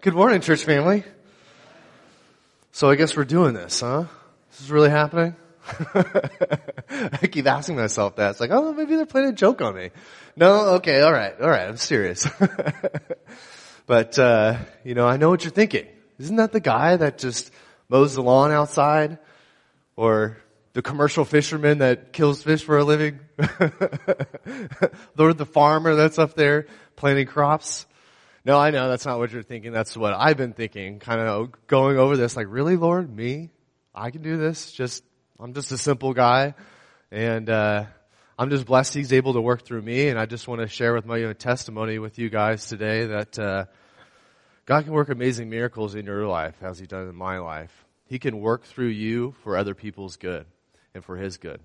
Good morning, church family. So I guess we're doing this, huh? This is really happening? I keep asking myself that. It's like, oh, maybe they're playing a joke on me. No, okay, alright, alright, I'm serious. but, uh, you know, I know what you're thinking. Isn't that the guy that just mows the lawn outside? Or the commercial fisherman that kills fish for a living? or the farmer that's up there planting crops? No, I know that's not what you're thinking. That's what I've been thinking, kind of going over this, like, really, Lord, me? I can do this? Just, I'm just a simple guy. And, uh, I'm just blessed He's able to work through me. And I just want to share with my own testimony with you guys today that, uh, God can work amazing miracles in your life as He done in my life. He can work through you for other people's good and for His good.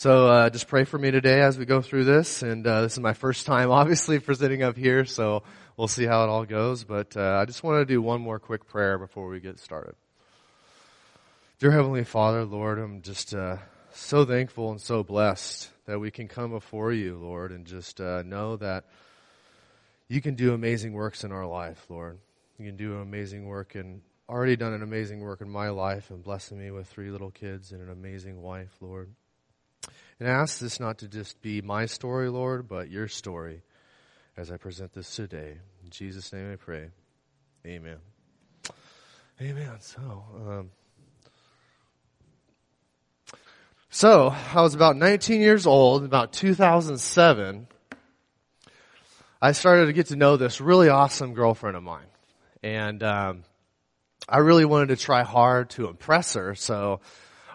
So uh, just pray for me today as we go through this. And uh, this is my first time, obviously, presenting up here, so we'll see how it all goes. But uh, I just want to do one more quick prayer before we get started. Dear Heavenly Father, Lord, I'm just uh, so thankful and so blessed that we can come before you, Lord, and just uh, know that you can do amazing works in our life, Lord. You can do amazing work and already done an amazing work in my life and blessing me with three little kids and an amazing wife, Lord. And I ask this not to just be my story, Lord, but your story as I present this today. In Jesus' name I pray. Amen. Amen. So, um, so I was about 19 years old, about 2007. I started to get to know this really awesome girlfriend of mine. And, um, I really wanted to try hard to impress her, so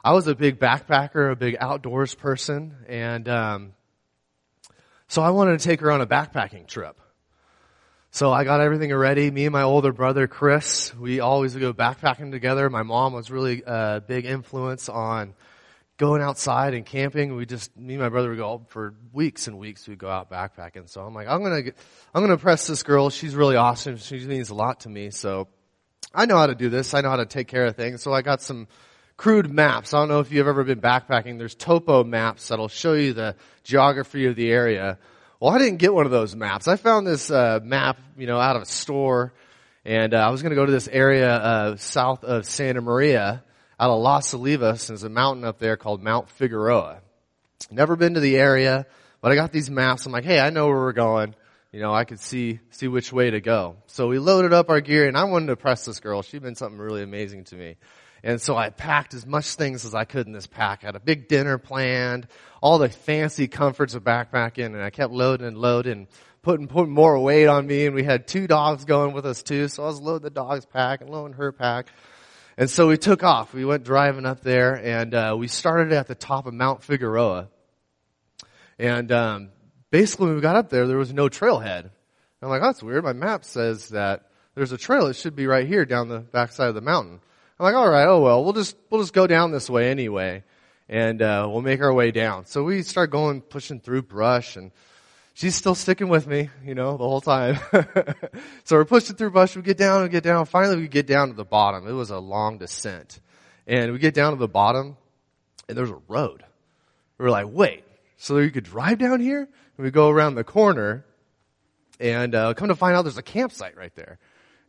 I was a big backpacker, a big outdoors person, and um, so I wanted to take her on a backpacking trip. So I got everything ready. Me and my older brother Chris, we always go backpacking together. My mom was really a big influence on going outside and camping. We just, me and my brother would go for weeks and weeks. We'd go out backpacking. So I'm like, I'm gonna, get, I'm gonna press this girl. She's really awesome. She means a lot to me. So I know how to do this. I know how to take care of things. So I got some crude maps. I don't know if you've ever been backpacking. There's topo maps that'll show you the geography of the area. Well, I didn't get one of those maps. I found this uh, map, you know, out of a store, and uh, I was going to go to this area uh, south of Santa Maria, out of Los Olivos. There's a mountain up there called Mount Figueroa. Never been to the area, but I got these maps. I'm like, hey, I know where we're going. You know, I could see see which way to go. So we loaded up our gear, and I wanted to impress this girl. She'd been something really amazing to me. And so I packed as much things as I could in this pack. I had a big dinner planned, all the fancy comforts of backpacking, and I kept loading and loading, putting, putting more weight on me, and we had two dogs going with us too, so I was loading the dog's pack and loading her pack. And so we took off. We went driving up there, and uh, we started at the top of Mount Figueroa. And um, basically, when we got up there, there was no trailhead. I'm like, oh, that's weird. My map says that there's a trail. It should be right here down the backside of the mountain. I'm like, all right, oh well, we'll just we'll just go down this way anyway, and uh, we'll make our way down. So we start going, pushing through brush, and she's still sticking with me, you know, the whole time. so we're pushing through brush. We get down, we get down. Finally, we get down to the bottom. It was a long descent, and we get down to the bottom, and there's a road. We are like, wait, so you could drive down here? And we go around the corner, and uh, come to find out there's a campsite right there.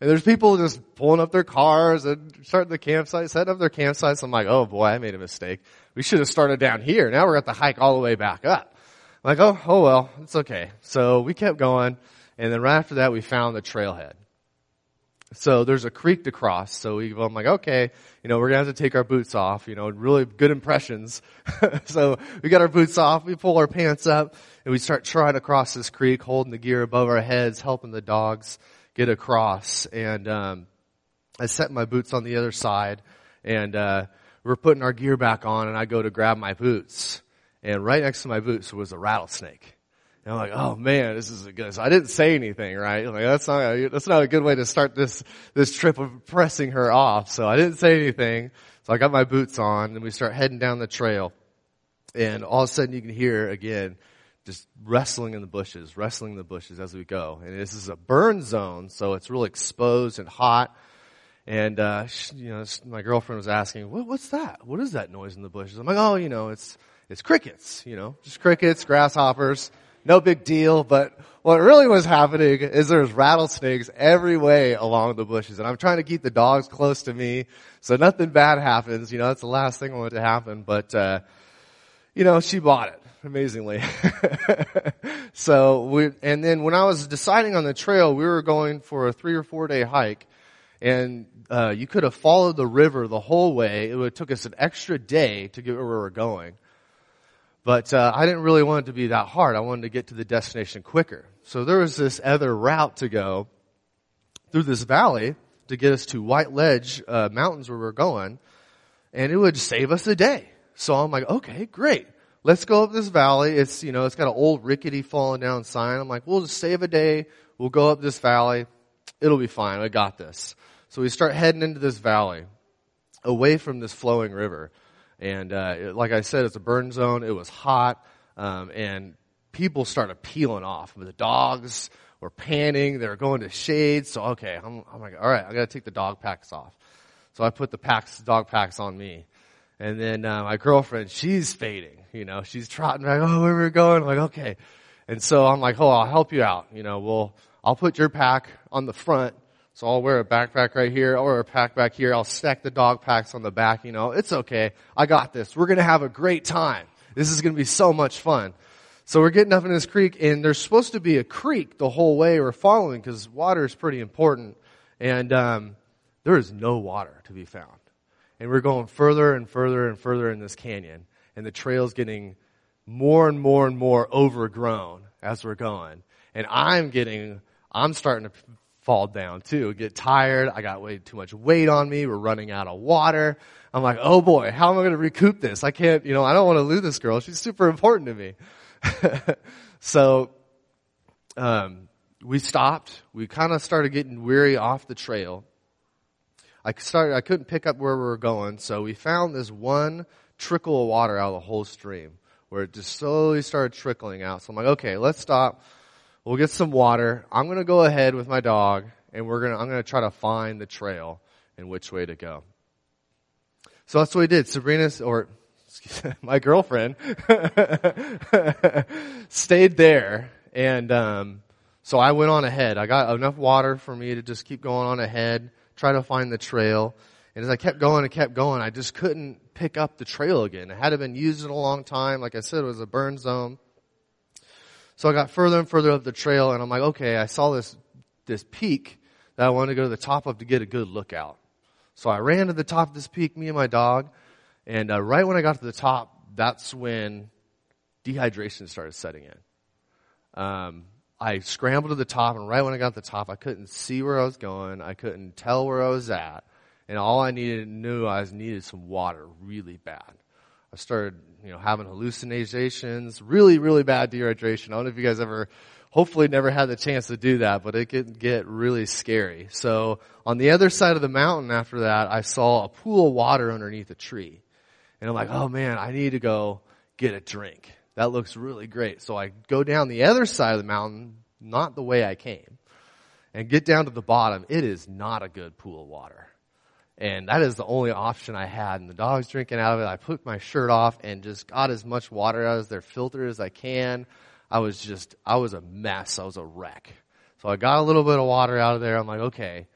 And there's people just pulling up their cars and starting the campsite, setting up their campsites. I'm like, oh boy, I made a mistake. We should have started down here. Now we're going to hike all the way back up. I'm like, oh, oh well, it's okay. So we kept going. And then right after that, we found the trailhead. So there's a creek to cross. So we, I'm like, okay, you know, we're going to have to take our boots off, you know, really good impressions. so we got our boots off, we pull our pants up, and we start trying to cross this creek, holding the gear above our heads, helping the dogs get across. And um, I set my boots on the other side, and uh, we're putting our gear back on, and I go to grab my boots, and right next to my boots was a rattlesnake. And I'm like, oh man, this is a good. So I didn't say anything, right? Like that's not a, that's not a good way to start this this trip of pressing her off. So I didn't say anything. So I got my boots on, and we start heading down the trail. And all of a sudden, you can hear again just wrestling in the bushes, wrestling in the bushes as we go. And this is a burn zone, so it's really exposed and hot. And, uh, you know, my girlfriend was asking, what, what's that? What is that noise in the bushes? I'm like, oh, you know, it's, it's crickets, you know, just crickets, grasshoppers, no big deal. But what really was happening is there's rattlesnakes every way along the bushes. And I'm trying to keep the dogs close to me so nothing bad happens. You know, that's the last thing I want to happen. But, uh, you know, she bought it amazingly. so we, and then when I was deciding on the trail, we were going for a three or four day hike and uh, you could have followed the river the whole way. It would have took us an extra day to get where we were going. But uh, I didn't really want it to be that hard. I wanted to get to the destination quicker. So there was this other route to go through this valley to get us to White Ledge uh, Mountains where we we're going, and it would save us a day. So I'm like, okay, great. Let's go up this valley. It's, you know, it's got an old rickety fallen down sign. I'm like, we'll just save a day. We'll go up this valley. It'll be fine. I got this. So we start heading into this valley, away from this flowing river. And uh, like I said, it's a burn zone. It was hot, um, and people started peeling off. The dogs were panning. They were going to shade. So okay, I'm, I'm like, all right, I got to take the dog packs off. So I put the packs, dog packs on me. And then uh, my girlfriend, she's fading. You know, she's trotting back. Oh, where we're going? I'm like, okay. And so I'm like, oh, I'll help you out. You know, we'll I'll put your pack on the front, so I'll wear a backpack right here, or a pack back here. I'll stack the dog packs on the back. You know, it's okay. I got this. We're gonna have a great time. This is gonna be so much fun. So we're getting up in this creek, and there's supposed to be a creek the whole way we're following because water is pretty important. And um, there is no water to be found. And we're going further and further and further in this canyon, and the trail's getting more and more and more overgrown as we're going. And I'm getting, I'm starting to fall down too, get tired. I got way too much weight on me. We're running out of water. I'm like, oh boy, how am I going to recoup this? I can't, you know, I don't want to lose this girl. She's super important to me. so, um, we stopped. We kind of started getting weary off the trail. I started, I couldn't pick up where we were going, so we found this one trickle of water out of the whole stream where it just slowly started trickling out. So I'm like, okay, let's stop. We'll get some water. I'm going to go ahead with my dog and we're going to, I'm going to try to find the trail and which way to go. So that's what we did. Sabrina, or my girlfriend, stayed there. And, um, so I went on ahead. I got enough water for me to just keep going on ahead, try to find the trail. And as I kept going and kept going, I just couldn't pick up the trail again. It hadn't been used in a long time. Like I said, it was a burn zone. So I got further and further up the trail and I'm like, okay, I saw this, this peak that I wanted to go to the top of to get a good lookout. So I ran to the top of this peak, me and my dog, and uh, right when I got to the top, that's when dehydration started setting in. Um, I scrambled to the top, and right when I got to the top, I couldn't see where I was going. I couldn't tell where I was at, and all I needed knew I needed some water really bad. I started, you know, having hallucinations, really, really bad dehydration. I don't know if you guys ever, hopefully never had the chance to do that, but it can get really scary. So on the other side of the mountain after that, I saw a pool of water underneath a tree. And I'm like, oh man, I need to go get a drink. That looks really great. So I go down the other side of the mountain, not the way I came, and get down to the bottom. It is not a good pool of water. And that is the only option I had. And the dog's drinking out of it. I put my shirt off and just got as much water out of their filter as I can. I was just, I was a mess. I was a wreck. So I got a little bit of water out of there. I'm like, okay.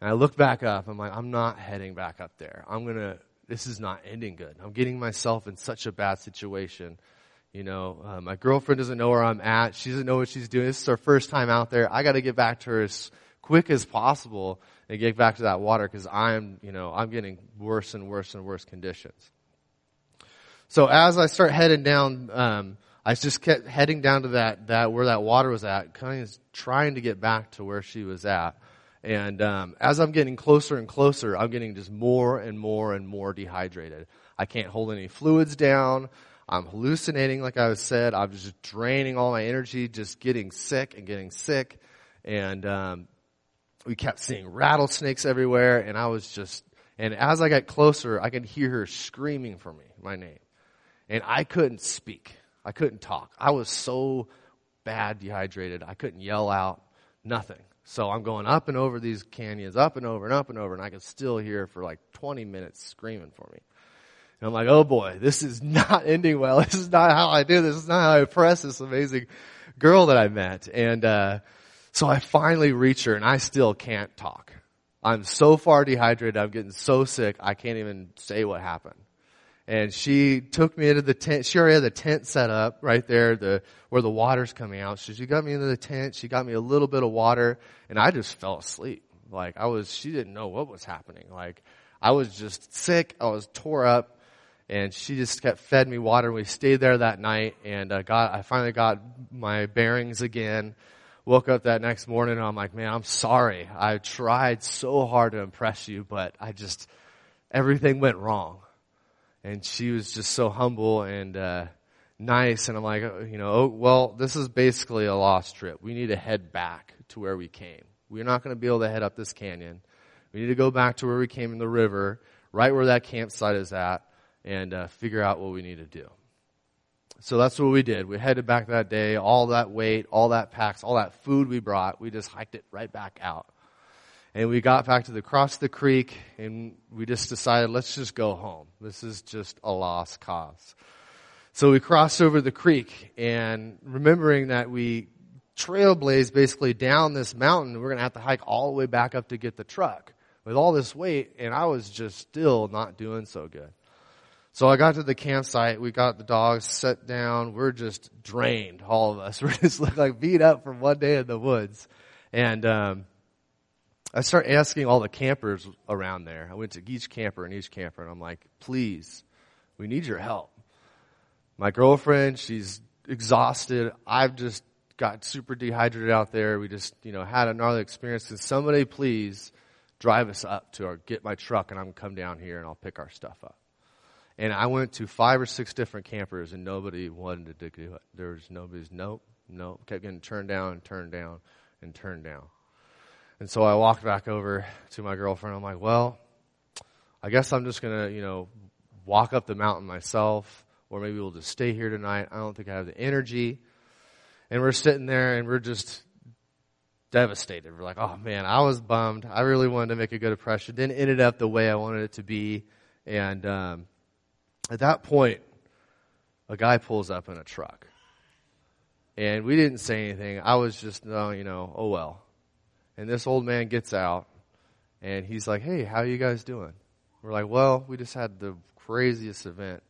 And I look back up. I'm like, I'm not heading back up there. I'm going to, this is not ending good. I'm getting myself in such a bad situation. You know, uh, my girlfriend doesn't know where I'm at. She doesn't know what she's doing. This is her first time out there. I got to get back to her as quick as possible and get back to that water because I'm, you know, I'm getting worse and worse and worse conditions. So as I start heading down, um, I just kept heading down to that, that where that water was at, kind of trying to get back to where she was at. And um, as I'm getting closer and closer, I'm getting just more and more and more dehydrated. I can't hold any fluids down. I'm hallucinating, like I said. I'm just draining all my energy, just getting sick and getting sick. And um, we kept seeing rattlesnakes everywhere and I was just, and as I got closer, I could hear her screaming for me, my name. And I couldn't speak. I couldn't talk. I was so bad dehydrated. I couldn't yell out, nothing. So I'm going up and over these canyons, up and over and up and over, and I could still hear for like 20 minutes screaming for me. And I'm like, oh boy, this is not ending well. This is not how I do this. This is not how I press this amazing girl that I met. And, uh, so I finally reach her and I still can't talk. I'm so far dehydrated. I'm getting so sick. I can't even say what happened. And she took me into the tent. She already had the tent set up right there, the, where the water's coming out. So she got me into the tent. She got me a little bit of water and I just fell asleep. Like I was, she didn't know what was happening. Like I was just sick. I was tore up and she just kept fed me water. We stayed there that night and uh, got, I finally got my bearings again. Woke up that next morning and I'm like, man, I'm sorry. I tried so hard to impress you, but I just, everything went wrong. And she was just so humble and, uh, nice. And I'm like, oh, you know, oh, well, this is basically a lost trip. We need to head back to where we came. We're not going to be able to head up this canyon. We need to go back to where we came in the river, right where that campsite is at, and uh, figure out what we need to do. So that's what we did. We headed back that day. All that weight, all that packs, all that food we brought, we just hiked it right back out. And we got back to the cross the creek, and we just decided, let's just go home. This is just a lost cause. So we crossed over the creek, and remembering that we trailblazed basically down this mountain, we're going to have to hike all the way back up to get the truck with all this weight, and I was just still not doing so good. So I got to the campsite. We got the dogs set down. We're just drained, all of us. We're just like beat up from one day in the woods. And um, I start asking all the campers around there. I went to each camper and each camper, and I'm like, please, we need your help. My girlfriend, she's exhausted. I've just got super dehydrated out there. We just, you know, had a gnarly experience. Can somebody please drive us up to our, get my truck and I'm come down here and I'll pick our stuff up. And I went to five or six different campers and nobody wanted to do it. There was nobody's nope, nope. Kept getting turned down and turned down and turned down. And so I walked back over to my girlfriend. I'm like, well, I guess I'm just gonna, you know, walk up the mountain myself, or maybe we'll just stay here tonight. I don't think I have the energy. And we're sitting there and we're just devastated. We're like, oh man, I was bummed. I really wanted to make a good impression. Didn't ended up the way I wanted it to be. And um, at that point, a guy pulls up in a truck. And we didn't say anything. I was just, oh, you know, oh well. And this old man gets out and he's like, hey, how you guys doing? We're like, well, we just had the craziest event.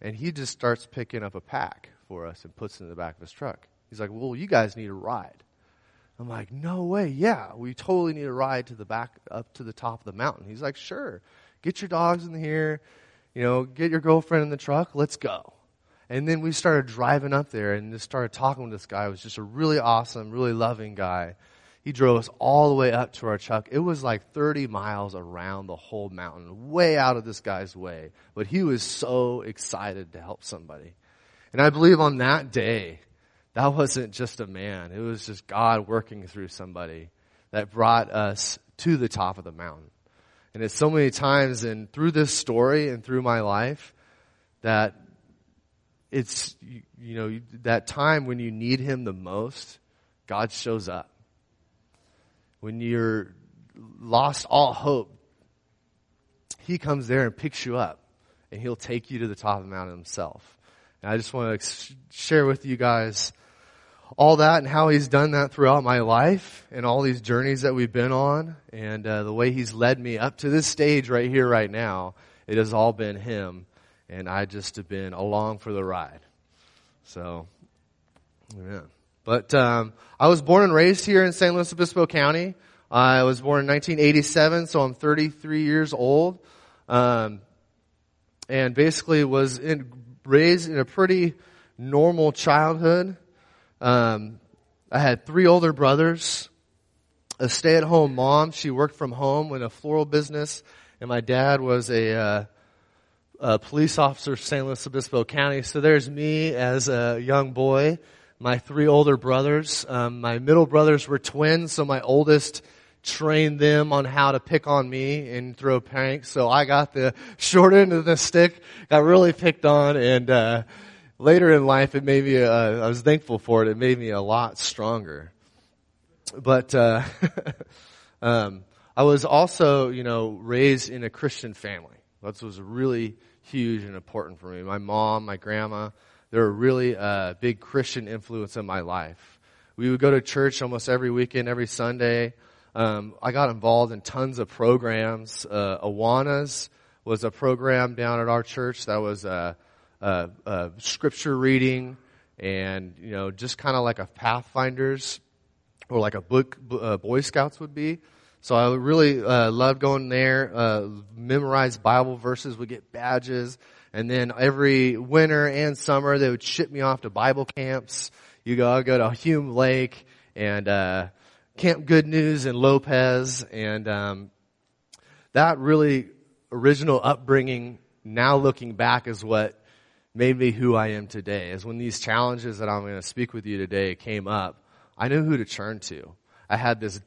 And he just starts picking up a pack for us and puts it in the back of his truck. He's like, well, you guys need a ride. I'm like, no way. Yeah, we totally need a ride to the back, up to the top of the mountain. He's like, sure. Get your dogs in here you know, get your girlfriend in the truck, let's go. And then we started driving up there and just started talking with this guy. Was just a really awesome, really loving guy. He drove us all the way up to our truck. It was like 30 miles around the whole mountain, way out of this guy's way. But he was so excited to help somebody. And I believe on that day, that wasn't just a man. It was just God working through somebody that brought us to the top of the mountain. And it's so many times and through this story and through my life that it's, you know, that time when you need Him the most, God shows up. When you're lost all hope, He comes there and picks you up and He'll take you to the top of the mountain Himself. And I just want to share with you guys all that and how he's done that throughout my life and all these journeys that we've been on and uh, the way he's led me up to this stage right here, right now. It has all been him, and I just have been along for the ride. So, yeah. But um, I was born and raised here in San Luis Obispo County. I was born in 1987, so I'm 33 years old, um, and basically was in, raised in a pretty normal childhood. Um, I had three older brothers, a stay-at-home mom. She worked from home in a floral business, and my dad was a, uh, a police officer, San Luis Obispo County. So there's me as a young boy. My three older brothers. Um, my middle brothers were twins, so my oldest trained them on how to pick on me and throw pranks. So I got the short end of the stick, got really picked on, and uh, later in life, it made me, uh, I was thankful for it. It made me a lot stronger. But, uh, um, I was also, you know, raised in a Christian family. That was really huge and important for me. My mom, my grandma, They were really a big Christian influence in my life. We would go to church almost every weekend, every Sunday. Um, I got involved in tons of programs. Uh, Awanas was a program down at our church that was a, a, a scripture reading and you know just kind of like a Pathfinders or like a book uh, Boy Scouts would be. So I really uh, loved going there. Uh, memorize Bible verses, would get badges, and then every winter and summer they would ship me off to Bible camps. You go, I go to Hume Lake and uh, Camp Good News in Lopez, and um, that really original upbringing. Now looking back, is what made me who I am today. Is when these challenges that I'm going to speak with you today came up, I knew who to turn to. I had this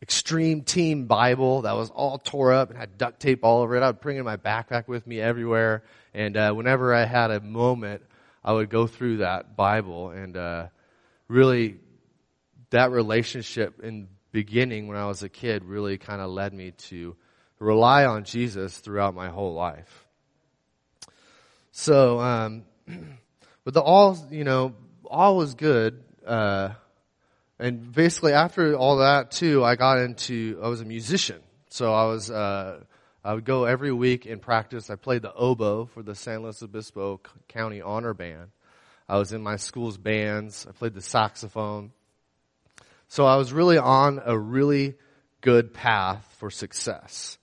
extreme team Bible that was all tore up and had duct tape all over it. I would bring it in my backpack with me everywhere. And uh, whenever I had a moment, I would go through that Bible. And uh, really, that relationship in beginning when I was a kid really kind of led me to rely on Jesus throughout my whole life. So, um, but the all, you know, all was good. Uh, and basically after all that too, I got into, I was a musician. So I was, uh, I would go every week and practice. I played the oboe for the San Luis Obispo County Honor Band. I was in my school's bands. I played the saxophone. So I was really on a really good path for success.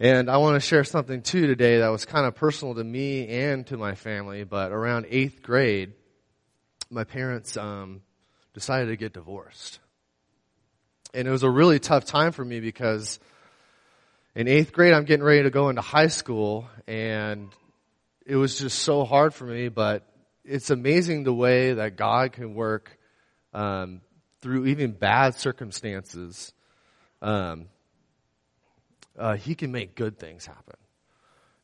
And I want to share something too today that was kind of personal to me and to my family, but around eighth grade, my parents, um, decided to get divorced. And it was a really tough time for me because in eighth grade, I'm getting ready to go into high school and it was just so hard for me, but it's amazing the way that God can work um, through even bad circumstances. Um, uh, he can make good things happen.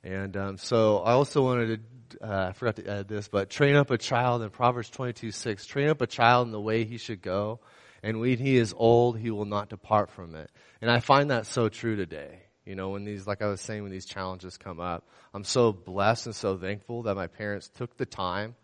And um, so I also wanted to uh, I forgot to add this, but train up a child in Proverbs 22, 6. Train up a child in the way he should go, and when he is old, he will not depart from it. And I find that so true today. You know, when these, like I was saying, when these challenges come up, I'm so blessed and so thankful that my parents took the time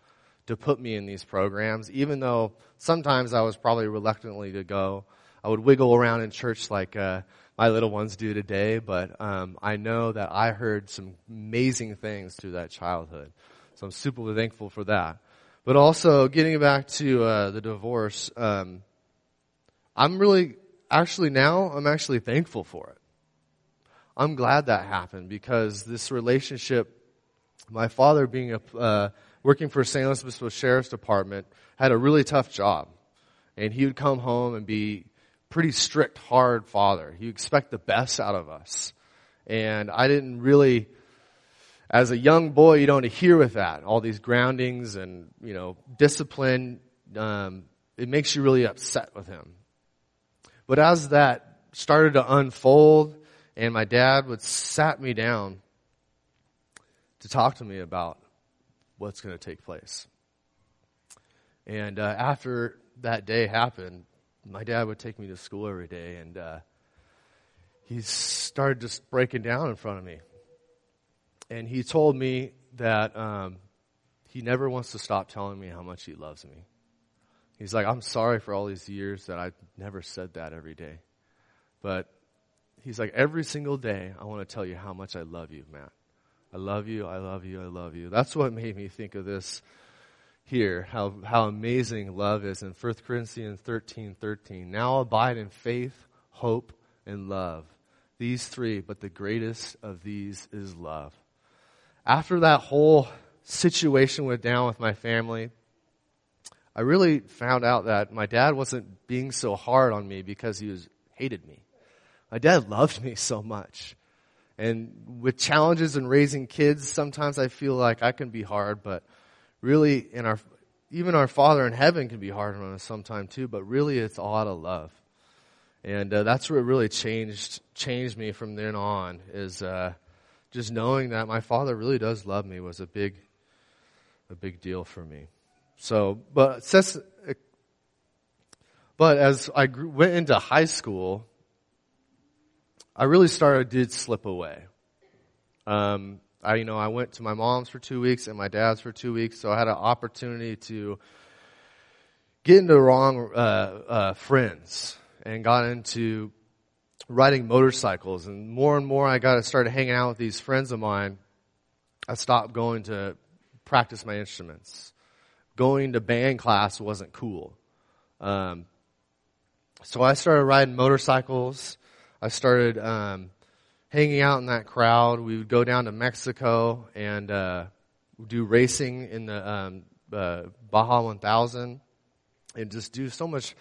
to put me in these programs, even though sometimes I was probably reluctantly to go. I would wiggle around in church like, uh, my little ones do today, but um, I know that I heard some amazing things through that childhood. So I'm super thankful for that. But also, getting back to uh, the divorce, um, I'm really, actually now, I'm actually thankful for it. I'm glad that happened because this relationship, my father being a, uh, working for San Luis Obispo Sheriff's Department, had a really tough job. And he would come home and be pretty strict, hard father. You expect the best out of us. And I didn't really, as a young boy, you don't adhere with that. All these groundings and, you know, discipline, um, it makes you really upset with him. But as that started to unfold and my dad would sat me down to talk to me about what's going to take place. And uh, after that day happened, my dad would take me to school every day, and uh, he started just breaking down in front of me. And he told me that um, he never wants to stop telling me how much he loves me. He's like, I'm sorry for all these years that I never said that every day. But he's like, every single day, I want to tell you how much I love you, Matt. I love you, I love you, I love you. That's what made me think of this here how, how amazing love is in 1 Corinthians 13 13. Now abide in faith, hope, and love. These three, but the greatest of these is love. After that whole situation went down with my family, I really found out that my dad wasn't being so hard on me because he was hated me. My dad loved me so much. And with challenges in raising kids, sometimes I feel like I can be hard, but really in our even our father in heaven can be hard on us sometimes too but really it's all out of love. And uh, that's what really changed changed me from then on is uh, just knowing that my father really does love me was a big a big deal for me. So but but as i grew, went into high school i really started did slip away. Um, I, you know, I went to my mom's for two weeks and my dad's for two weeks, so I had an opportunity to get into wrong uh, uh, friends and got into riding motorcycles. And more and more, I got to start hanging out with these friends of mine. I stopped going to practice my instruments. Going to band class wasn't cool. Um, so I started riding motorcycles. I started um, hanging out in that crowd. We would go down to Mexico and uh, do racing in the um, uh, Baja 1000 and just do so much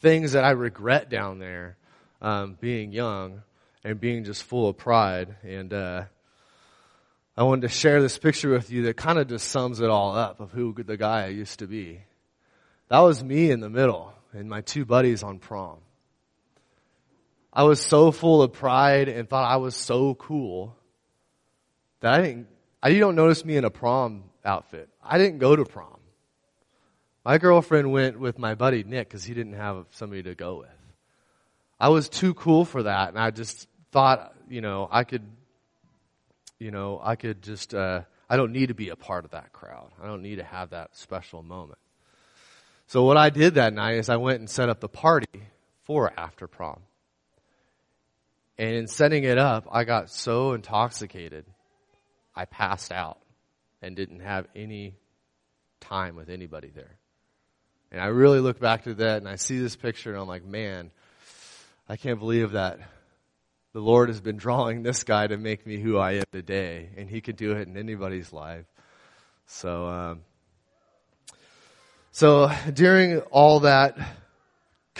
things that I regret down there, um, being young and being just full of pride. And uh, I wanted to share this picture with you that kind of just sums it all up of who the guy I used to be. That was me in the middle and my two buddies on prom. I was so full of pride and thought I was so cool that I didn't, I, you don't notice me in a prom outfit. I didn't go to prom. My girlfriend went with my buddy Nick because he didn't have somebody to go with. I was too cool for that and I just thought, you know, I could, you know, I could just, uh, I don't need to be a part of that crowd. I don't need to have that special moment. So what I did that night is I went and set up the party for after prom. And in setting it up, I got so intoxicated, I passed out and didn't have any time with anybody there. And I really look back to that and I see this picture and I'm like, man, I can't believe that the Lord has been drawing this guy to make me who I am today. And he could do it in anybody's life. So, um, so during all that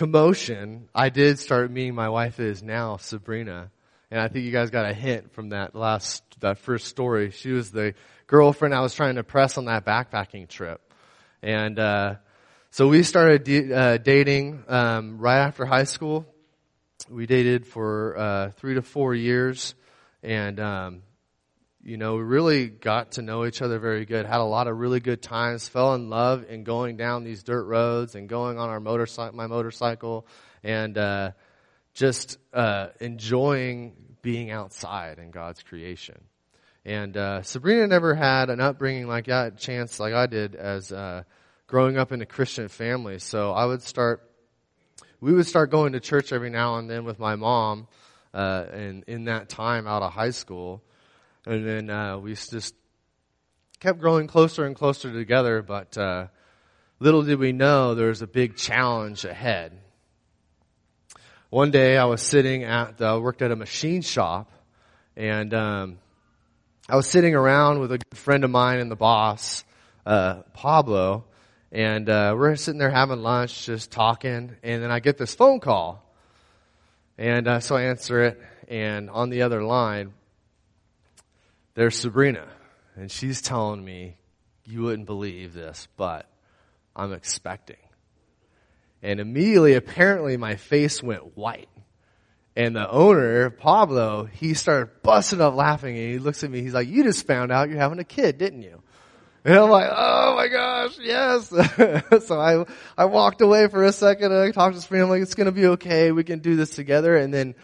commotion, I did start meeting my wife is now Sabrina. And I think you guys got a hint from that last, that first story. She was the girlfriend I was trying to press on that backpacking trip. And, uh, so we started de- uh, dating, um, right after high school. We dated for, uh, three to four years. And, um, you know, we really got to know each other very good, had a lot of really good times, fell in love in going down these dirt roads and going on our motorcycle, my motorcycle, and, uh, just, uh, enjoying being outside in God's creation. And, uh, Sabrina never had an upbringing like that, chance like I did as, uh, growing up in a Christian family. So I would start, we would start going to church every now and then with my mom, uh, and in that time out of high school. And then uh, we just kept growing closer and closer together, but uh, little did we know there was a big challenge ahead. One day I was sitting at, uh, worked at a machine shop, and um, I was sitting around with a good friend of mine and the boss, uh, Pablo, and uh, we're sitting there having lunch, just talking, and then I get this phone call. And uh, so I answer it, and on the other line, there's Sabrina, and she's telling me, you wouldn't believe this, but I'm expecting. And immediately, apparently, my face went white. And the owner, Pablo, he started busting up laughing and he looks at me, he's like, you just found out you're having a kid, didn't you? And I'm like, oh my gosh, yes. so I, I walked away for a second and I talked to Sabrina, I'm like, it's gonna be okay, we can do this together. And then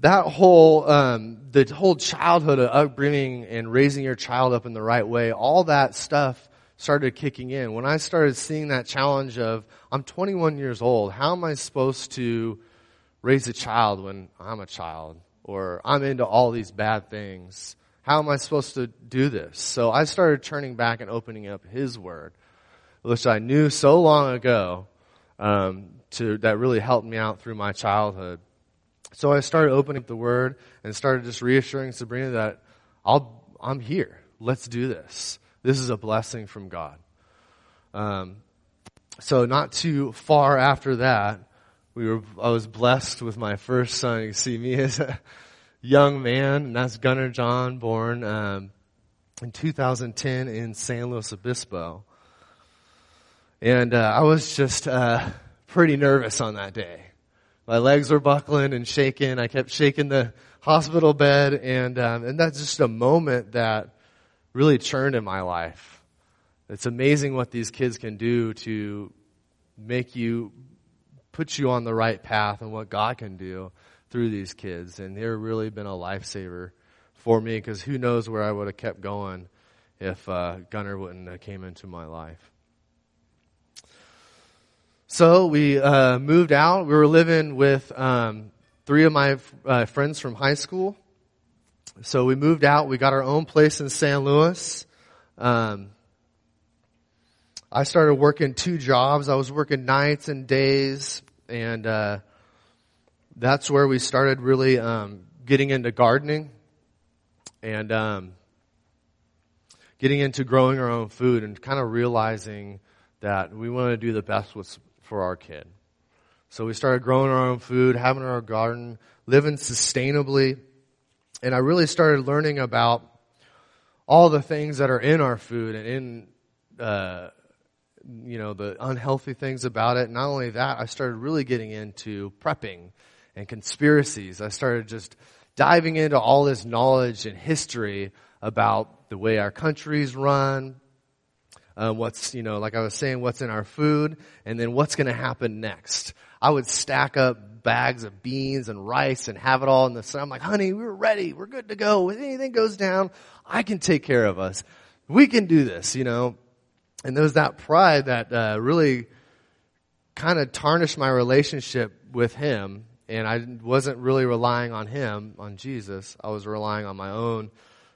that whole um, the whole childhood of upbringing and raising your child up in the right way, all that stuff started kicking in. When I started seeing that challenge of I'm 21 years old, how am I supposed to raise a child when I'm a child or I'm into all these bad things? How am I supposed to do this? So I started turning back and opening up His Word, which I knew so long ago um, to that really helped me out through my childhood. So I started opening up the word and started just reassuring Sabrina that I'll, I'm here. Let's do this. This is a blessing from God. Um, so not too far after that, we were, I was blessed with my first son. You see me as a young man, and that's Gunnar John, born, um, in 2010 in San Luis Obispo. And, uh, I was just, uh, pretty nervous on that day. My legs were buckling and shaking. I kept shaking the hospital bed, and um, and that's just a moment that really churned in my life. It's amazing what these kids can do to make you put you on the right path, and what God can do through these kids. And they've really been a lifesaver for me because who knows where I would have kept going if uh, Gunner wouldn't have came into my life. So we uh, moved out. We were living with um, three of my uh, friends from high school. So we moved out. We got our own place in San Luis. Um, I started working two jobs. I was working nights and days, and uh, that's where we started really um, getting into gardening and um, getting into growing our own food and kind of realizing that we want to do the best with, for our kid. So we started growing our own food, having our garden, living sustainably, and I really started learning about all the things that are in our food and in uh, you know the unhealthy things about it. Not only that, I started really getting into prepping and conspiracies. I started just diving into all this knowledge and history about the way our countries run, uh, what's, you know, like I was saying, what's in our food, and then what's going to happen next. I would stack up bags of beans and rice and have it all in the sun. I'm like, honey, we're ready. We're good to go. If anything goes down, I can take care of us. We can do this, you know. And there was that pride that uh, really kind of tarnished my relationship with him and I wasn't really relying on him, on Jesus. I was relying on my own,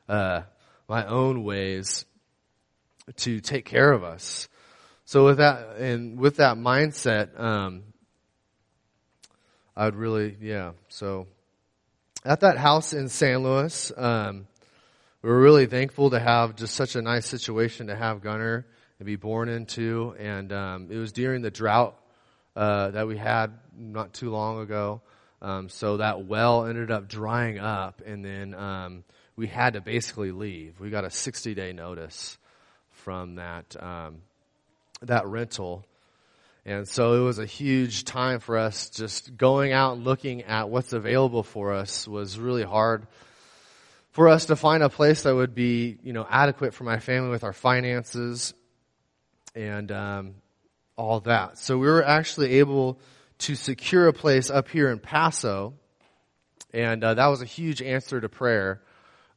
uh, my own ways to take care of us. So with that, and with that mindset, um, I'd really, yeah. So at that house in San Luis, um, we were really thankful to have just such a nice situation to have Gunner and be born into. And um, it was during the drought uh, that we had not too long ago. Um, so that well ended up drying up, and then um, we had to basically leave. We got a 60 day notice from that um, that rental, and so it was a huge time for us. Just going out and looking at what's available for us was really hard for us to find a place that would be you know adequate for my family with our finances and um, all that. So we were actually able to secure a place up here in Paso, and uh, that was a huge answer to prayer.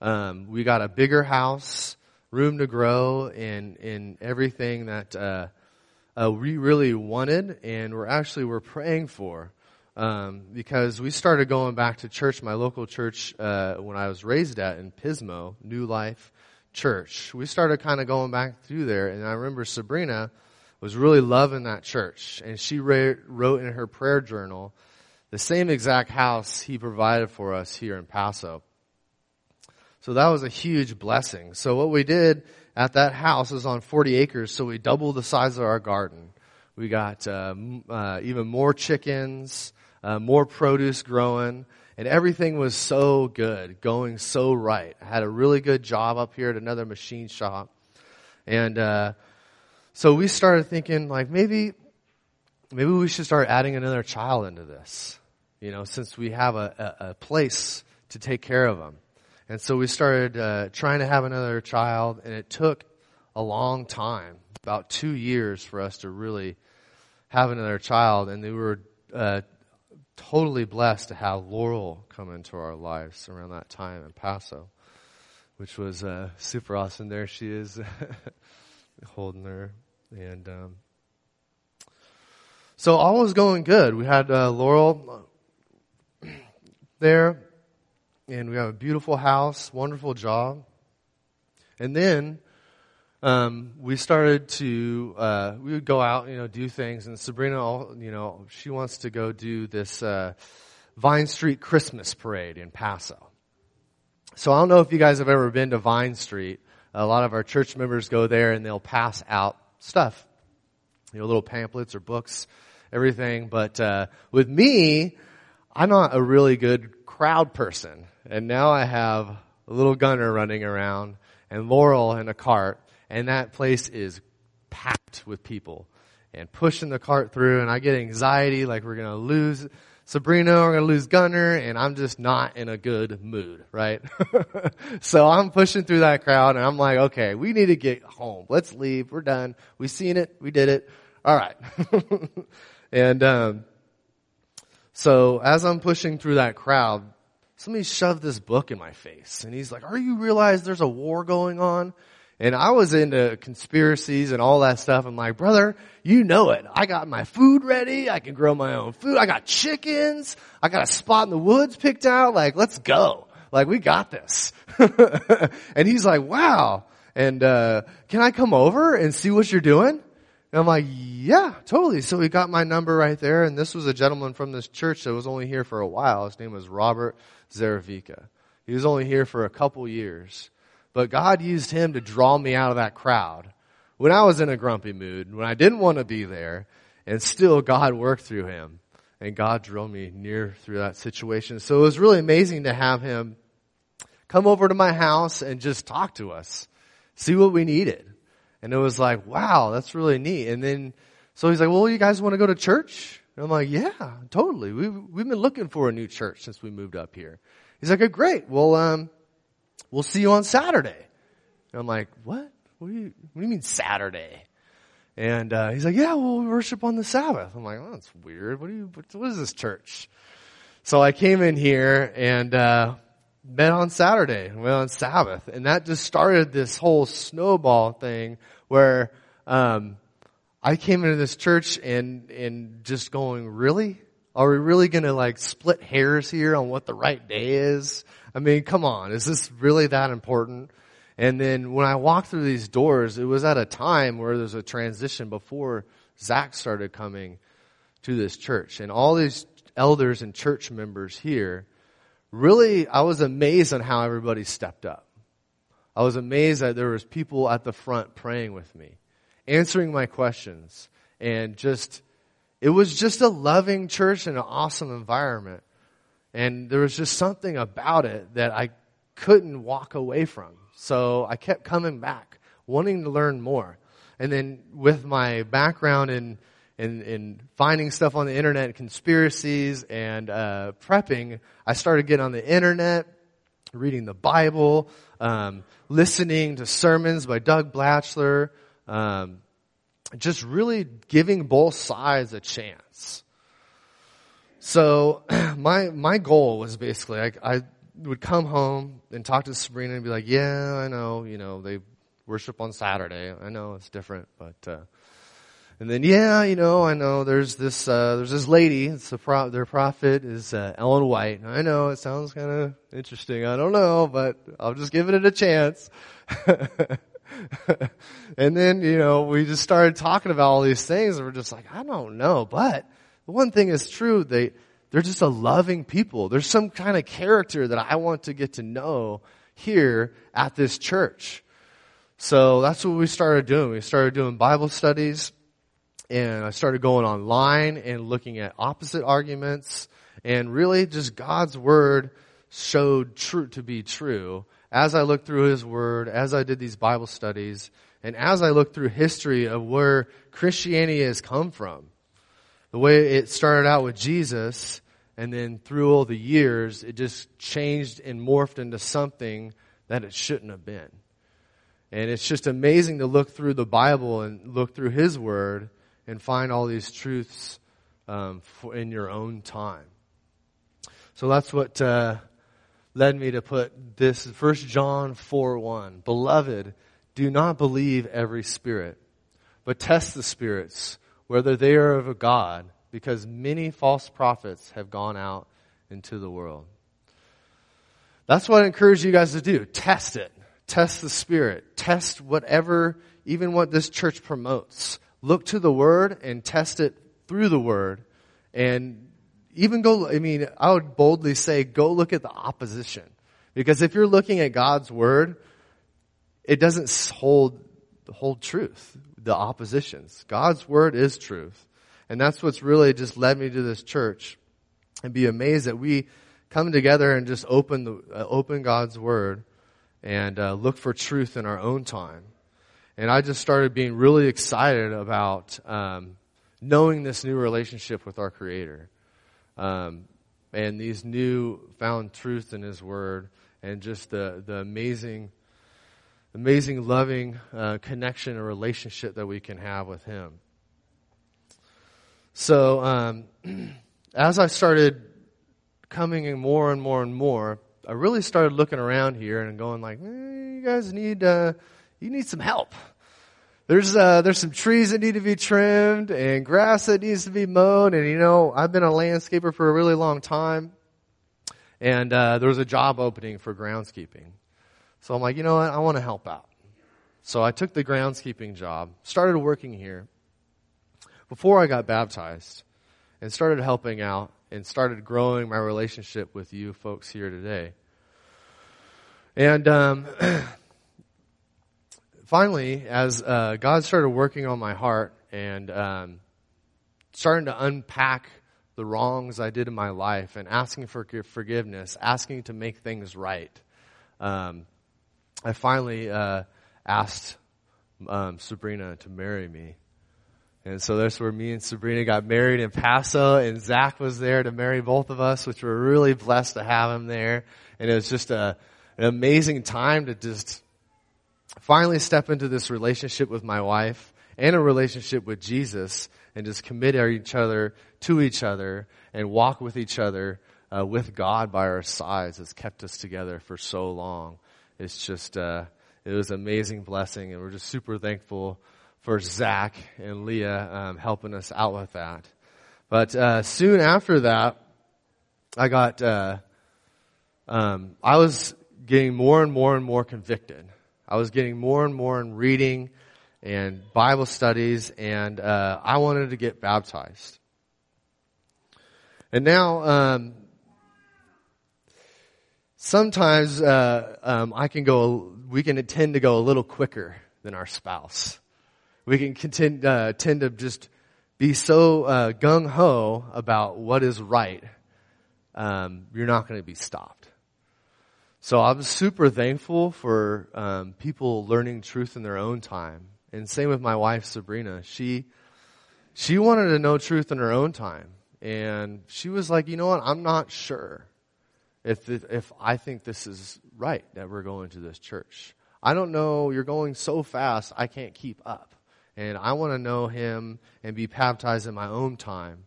Um, we got a bigger house, room to grow, and in everything that uh, uh, we really wanted, and we're actually we're praying for. Um, because we started going back to church, my local church, uh, when I was raised at in Pismo, New Life Church. We started kind of going back through there, and I remember Sabrina was really loving that church. And she wrote in her prayer journal the same exact house he provided for us here in Paso. So that was a huge blessing. So what we did at that house is on 40 acres, so we doubled the size of our garden. We got uh, uh, even more chickens, uh, more produce growing, and everything was so good, going so right. I had a really good job up here at another machine shop, and uh, so we started thinking like maybe, maybe we should start adding another child into this, you know, since we have a, a, a place to take care of them. And so we started uh, trying to have another child, and it took a long time, about two years, for us to really have another child. And we were uh, totally blessed to have Laurel come into our lives around that time in Paso, which was uh, super awesome. There she is. holding her. And um, so all was going good. We had uh, Laurel there, and we have a beautiful house, wonderful job. And then um, we started to uh, we would go out, you know, do things. And Sabrina, you know, she wants to go do this uh, Vine Street Christmas parade in Paso. So I don't know if you guys have ever been to Vine Street, a lot of our church members go there and they'll pass out stuff, you know, little pamphlets or books, everything. But uh, with me, I'm not a really good crowd person, and now I have a little gunner running around and Laurel in a cart, and that place is packed with people and pushing the cart through, and I get anxiety like we're gonna lose Sabrina, we're going to lose Gunner, and I'm just not in a good mood, right? so I'm pushing through that crowd, and I'm like, okay, we need to get home. Let's leave. We're done. We seen it. We did it. All right. and um, so as I'm pushing through that crowd, somebody shoved this book in my face. And he's like, are you realize there's a war going on? And I was into conspiracies and all that stuff. I'm like, brother, you know it. I got my food ready. I can grow my own food. I got chickens. I got a spot in the woods picked out. Like, let's go. Like, we got this. and he's like, wow. And, uh, can I come over and see what you're doing? And I'm like, yeah, totally. So he got my number right there. And this was a gentleman from this church that was only here for a while. His name was Robert Zaravica. He was only here for a couple years. But God used him to draw me out of that crowd when I was in a grumpy mood, when I didn't want to be there, and still God worked through him. And God drew me near through that situation. So it was really amazing to have him come over to my house and just talk to us, see what we needed. And it was like, wow, that's really neat. And then, so he's like, well, you guys want to go to church? And I'm like, yeah, totally. We've, we've been looking for a new church since we moved up here. He's like, oh, great. Well, um, we'll see you on Saturday. And I'm like, what? What do you, what do you mean Saturday? And, uh, he's like, yeah, we'll worship on the Sabbath. I'm like, oh, that's weird. What do you, what is this church? So I came in here and, uh, met on Saturday, went on Sabbath. And that just started this whole snowball thing where, um, I came into this church and, and just going, really? Are we really gonna like split hairs here on what the right day is? I mean, come on, is this really that important? And then when I walked through these doors, it was at a time where there's a transition before Zach started coming to this church. And all these elders and church members here, really, I was amazed on how everybody stepped up. I was amazed that there was people at the front praying with me, answering my questions, and just, it was just a loving church and an awesome environment. And there was just something about it that I couldn't walk away from. So I kept coming back, wanting to learn more. And then with my background in, in finding stuff on the internet, conspiracies and uh, prepping, I started getting on the internet, reading the Bible, um, listening to sermons by Doug Batchelor, um, just really giving both sides a chance. So my my goal was basically I, I would come home and talk to Sabrina and be like, yeah, I know, you know, they worship on Saturday. I know it's different, but, uh, and then, yeah, you know, I know there's this, uh, there's this lady, it's the pro- their prophet is, uh, Ellen White. I know it sounds kind of interesting. I don't know, but I'll just give it a chance. and then, you know, we just started talking about all these things and we're just like, I don't know, but the one thing is true, they, they're just a loving people. There's some kind of character that I want to get to know here at this church. So that's what we started doing. We started doing Bible studies and I started going online and looking at opposite arguments and really just God's word showed true to be true as I looked through his word, as I did these Bible studies, and as I looked through history of where Christianity has come from the way it started out with Jesus, and then through all the years, it just changed and morphed into something that it shouldn't have been. And it's just amazing to look through the Bible and look through His Word and find all these truths um, in your own time. So that's what uh, led me to put this First John four one. Beloved, do not believe every spirit, but test the spirits whether they are of a God, because many false prophets have gone out into the world. That's what I encourage you guys to do. Test it. Test the Spirit. Test whatever, even what this church promotes. Look to the Word and test it through the Word. And even go, I mean, I would boldly say, go look at the opposition. Because if you're looking at God's Word, it doesn't hold, hold truth the oppositions. God's word is truth. And that's what's really just led me to this church and be amazed that we come together and just open the, uh, open God's word and uh, look for truth in our own time. And I just started being really excited about um, knowing this new relationship with our Creator, um, and these new found truth in His Word, and just the the amazing amazing, loving uh, connection and relationship that we can have with Him. So, um, as I started coming in more and more and more, I really started looking around here and going like, eh, you guys need, uh, you need some help. There's, uh, there's some trees that need to be trimmed and grass that needs to be mowed. And you know, I've been a landscaper for a really long time. And, uh, there was a job opening for groundskeeping. So I'm like, you know what? I want to help out. So I took the groundskeeping job, started working here before I got baptized and started helping out and started growing my relationship with you folks here today. And um, finally, as uh, God started working on my heart and um, starting to unpack the wrongs I did in my life and asking for forgiveness, asking to make things right, um, I finally uh, asked um, Sabrina to marry me. And so that's where me and Sabrina got married in Paso, and Zach was there to marry both of us, which we're really blessed to have him there. And it was just a, an amazing time to just finally step into this relationship with my wife and a relationship with Jesus and just commit each other to each other and walk with each other uh, with God by our sides has kept us together for so long. It's just, uh, it was an amazing blessing and we're just super thankful for Zach and Leah um, helping us out with that. But uh, soon after that, I got, uh, um, I was getting more and more and more convicted. I was getting more and more in reading and Bible studies, and uh, I wanted to get baptized. And now, um, sometimes uh, um, I can go, we can tend to go a little quicker than our spouse. We can contend, uh, tend to just be so uh, gung ho about what is right. Um, you're not going to be stopped. So I'm super thankful for um, people learning truth in their own time, and same with my wife Sabrina. She she wanted to know truth in her own time, and she was like, you know what? I'm not sure if if I think this is right that we're going to this church. I don't know. You're going so fast, I can't keep up and I want to know him and be baptized in my own time,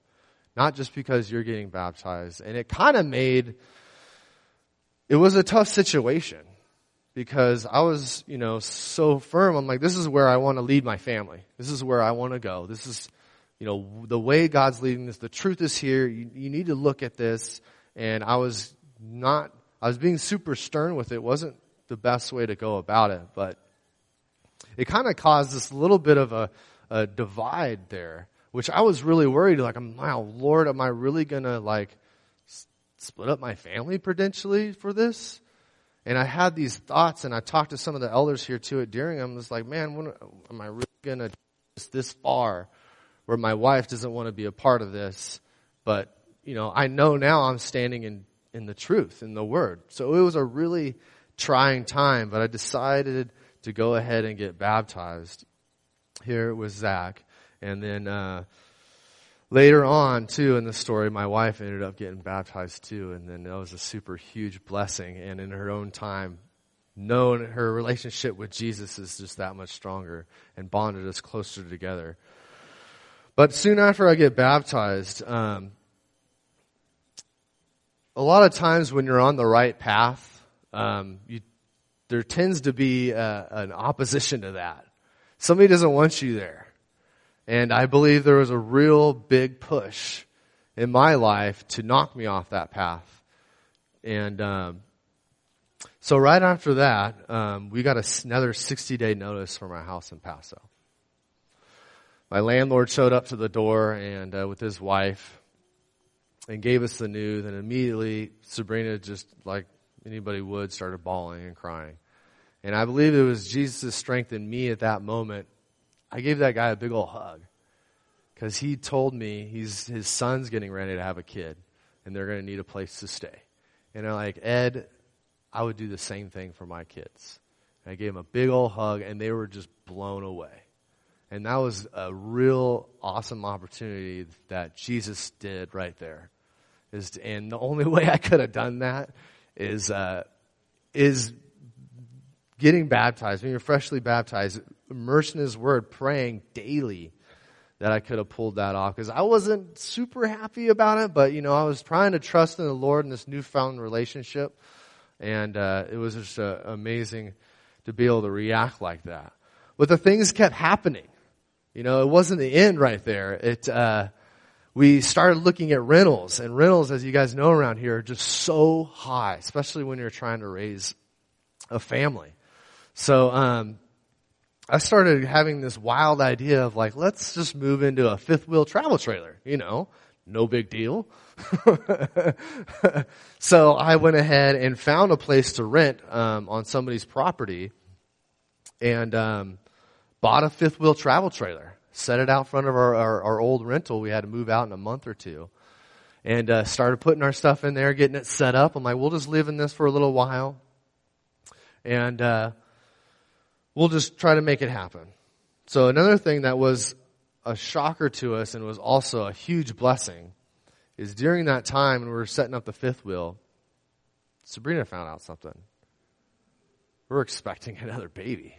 not just because you're getting baptized. And it kind of made, it was a tough situation because I was, you know, so firm. I'm like, this is where I want to lead my family. This is where I want to go. This is, you know, the way God's leading this. The truth is here. You, you need to look at this. And I was not, I was being super stern with it. it wasn't the best way to go about it, but it kind of caused this little bit of a, a divide there, which I was really worried. Like, wow, Lord, am I really gonna like split up my family potentially for this? And I had these thoughts, and I talked to some of the elders here too at Deeringham. I was like, man, when, am I really gonna just this far, where my wife doesn't want to be a part of this? But you know, I know now I'm standing in in the truth, in the Word. So it was a really trying time, but I decided to go ahead and get baptized here with Zach. And then uh, later on, too, in the story, my wife ended up getting baptized too. And then that was a super huge blessing. And in her own time, knowing her relationship with Jesus is just that much stronger and bonded us closer together. But soon after I get baptized, um, a lot of times when you're on the right path, um, you there tends to be a, uh, an opposition to that. Somebody doesn't want you there. And I believe there was a real big push in my life to knock me off that path. And um, so right after that, um, we got another 60 day notice from our house in Paso. My landlord showed up to the door and uh, with his wife and gave us the news. And immediately, Sabrina just like anybody would, started bawling and crying. And I believe it was Jesus' strength in me at that moment. I gave that guy a big old hug because he told me he's, his son's getting ready to have a kid and they're going to need a place to stay. And I'm like, Ed, I would do the same thing for my kids. And I gave him a big old hug and they were just blown away. And that was a real awesome opportunity that Jesus did right there. Is, and the only way I could have done that is, uh, is getting baptized, when you're freshly baptized, immersed in His Word, praying daily that I could have pulled that off because I wasn't super happy about it, but you know, I was trying to trust in the Lord in this newfound relationship. And, uh, it was just uh, amazing to be able to react like that. But the things kept happening. You know, it wasn't the end right there. It, uh, we started looking at rentals and rentals, as you guys know around here, are just so high, especially when you're trying to raise a family. So, um, I started having this wild idea of like, let's just move into a fifth wheel travel trailer, you know, no big deal. so I went ahead and found a place to rent, um, on somebody's property and, um, bought a fifth wheel travel trailer, set it out front of our, our, our, old rental. We had to move out in a month or two and, uh, started putting our stuff in there, getting it set up. I'm like, we'll just live in this for a little while. And, uh, we'll just try to make it happen. So another thing that was a shocker to us and was also a huge blessing is during that time when we were setting up the fifth wheel, Sabrina found out something. We're expecting another baby.